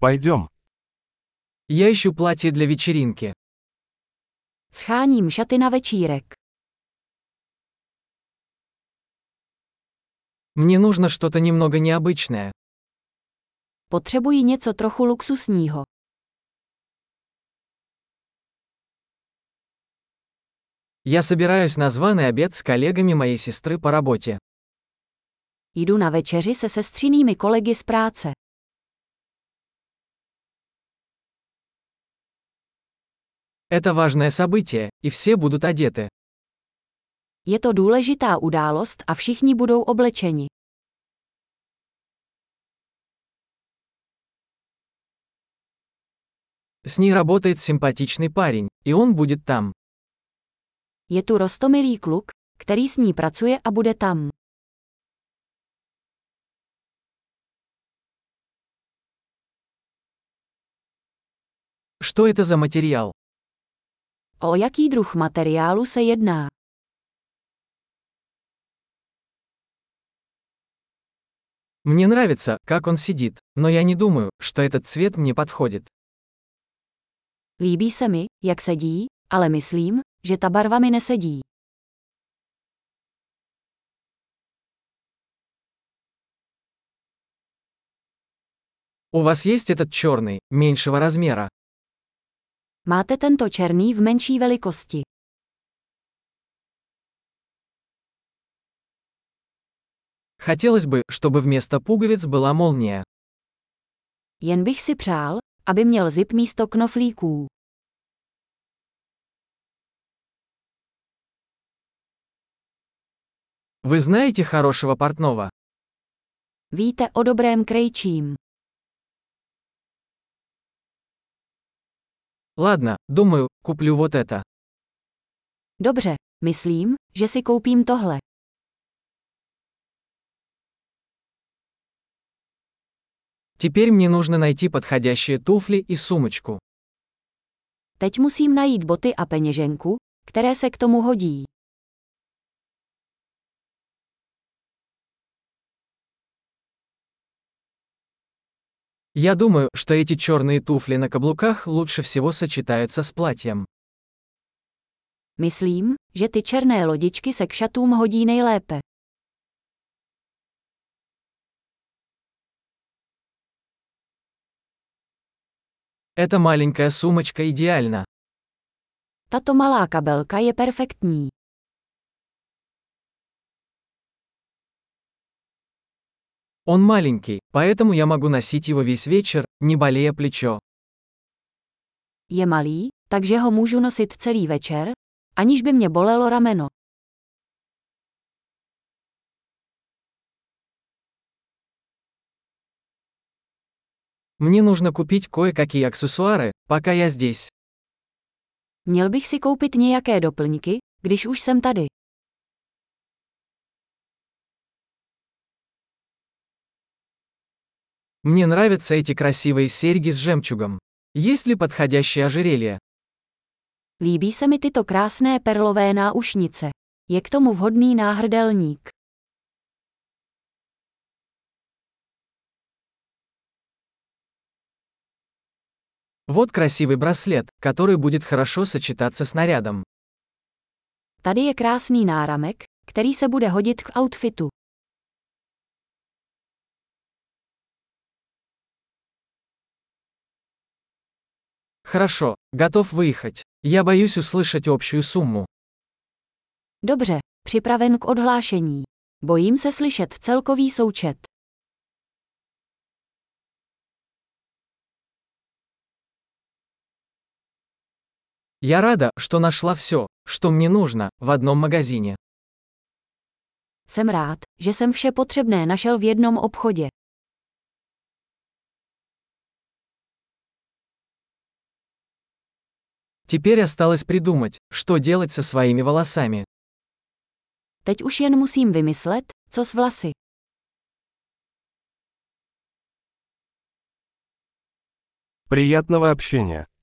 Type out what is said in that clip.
Пойдем. Я ищу платье для вечеринки. Scháním šaty na večírek. Мне нужно что-то немного необычное. Potřebuji něco trochu luxusního. Я собираюсь на званый обед с коллегами моей сестры по работе. Jdu na večeři se sestřinými kolegy z práce. Это важное событие, и все будут одеты. Je to důležitá událost a všichni budou oblečeni. С ней работает симпатичный парень, и он будет там. Je tu rostomilý kluk, který s ní pracuje a bude tam. Что это за материал? O jaký druh materiálu se jedná? Мне нравится, как он сидит, но я не думаю, что этот цвет мне подходит. Líbí se mi, jak sedí, ale myslím, že ta barva mi nesedí. У вас есть этот черный, меньшего размера? Máte tento černý v menší velikosti. Хотелось бы, чтобы вместо пуговиц была молния. Jen bych si přál, aby měl zip místo knoflíků. Вы знаете хорошего портного? Víte o dobrém krejčím. Ладно, думаю, куплю вот это. Dobře, myslím, že si koupím tohle. Теперь мне нужно найти подходящие туфли и сумочку. Teď musím najít boty a peněženku, které se k tomu hodí. Я думаю, что эти черные туфли на каблуках лучше всего сочетаются с платьем. Myslím, že ty černé lodičky se k šatům hodí nejlépe. Эта маленькая сумочка идеальна. Tato malá kabelka je perfektní. Он маленький, поэтому я могу носить его весь вечер, не болея плечо. Je malý, takže ho můžu nosit celý večer, aniž by mě bolelo rameno. Мне нужно купить кое-какие аксессуары, пока я здесь. Měl bych si koupit nějaké doplňky, když už jsem tady. Мне нравятся эти красивые серьги с жемчугом. Есть ли подходящее ожерелье? Líbí se mi tyto krásné perlové náušnice. Je k tomu vhodný náhrdelník. Вот красивый браслет, который будет хорошо сочетаться с нарядом. Tady je krásný náramek, který se bude hodit k outfitu. Хорошо, готов выехать. Я боюсь услышать общую сумму. Dobře, připraven k odhlášení. Bojím se slyšet celkový součet. Я рада, что нашла все, что мне нужно, в одном магазине. Jsem rád, že jsem vše potřebné našel v jednom obchodě. Теперь осталось придумать, что делать со своими волосами. Teď už jen musím vymyslet, co s vlasy. Приятного общения.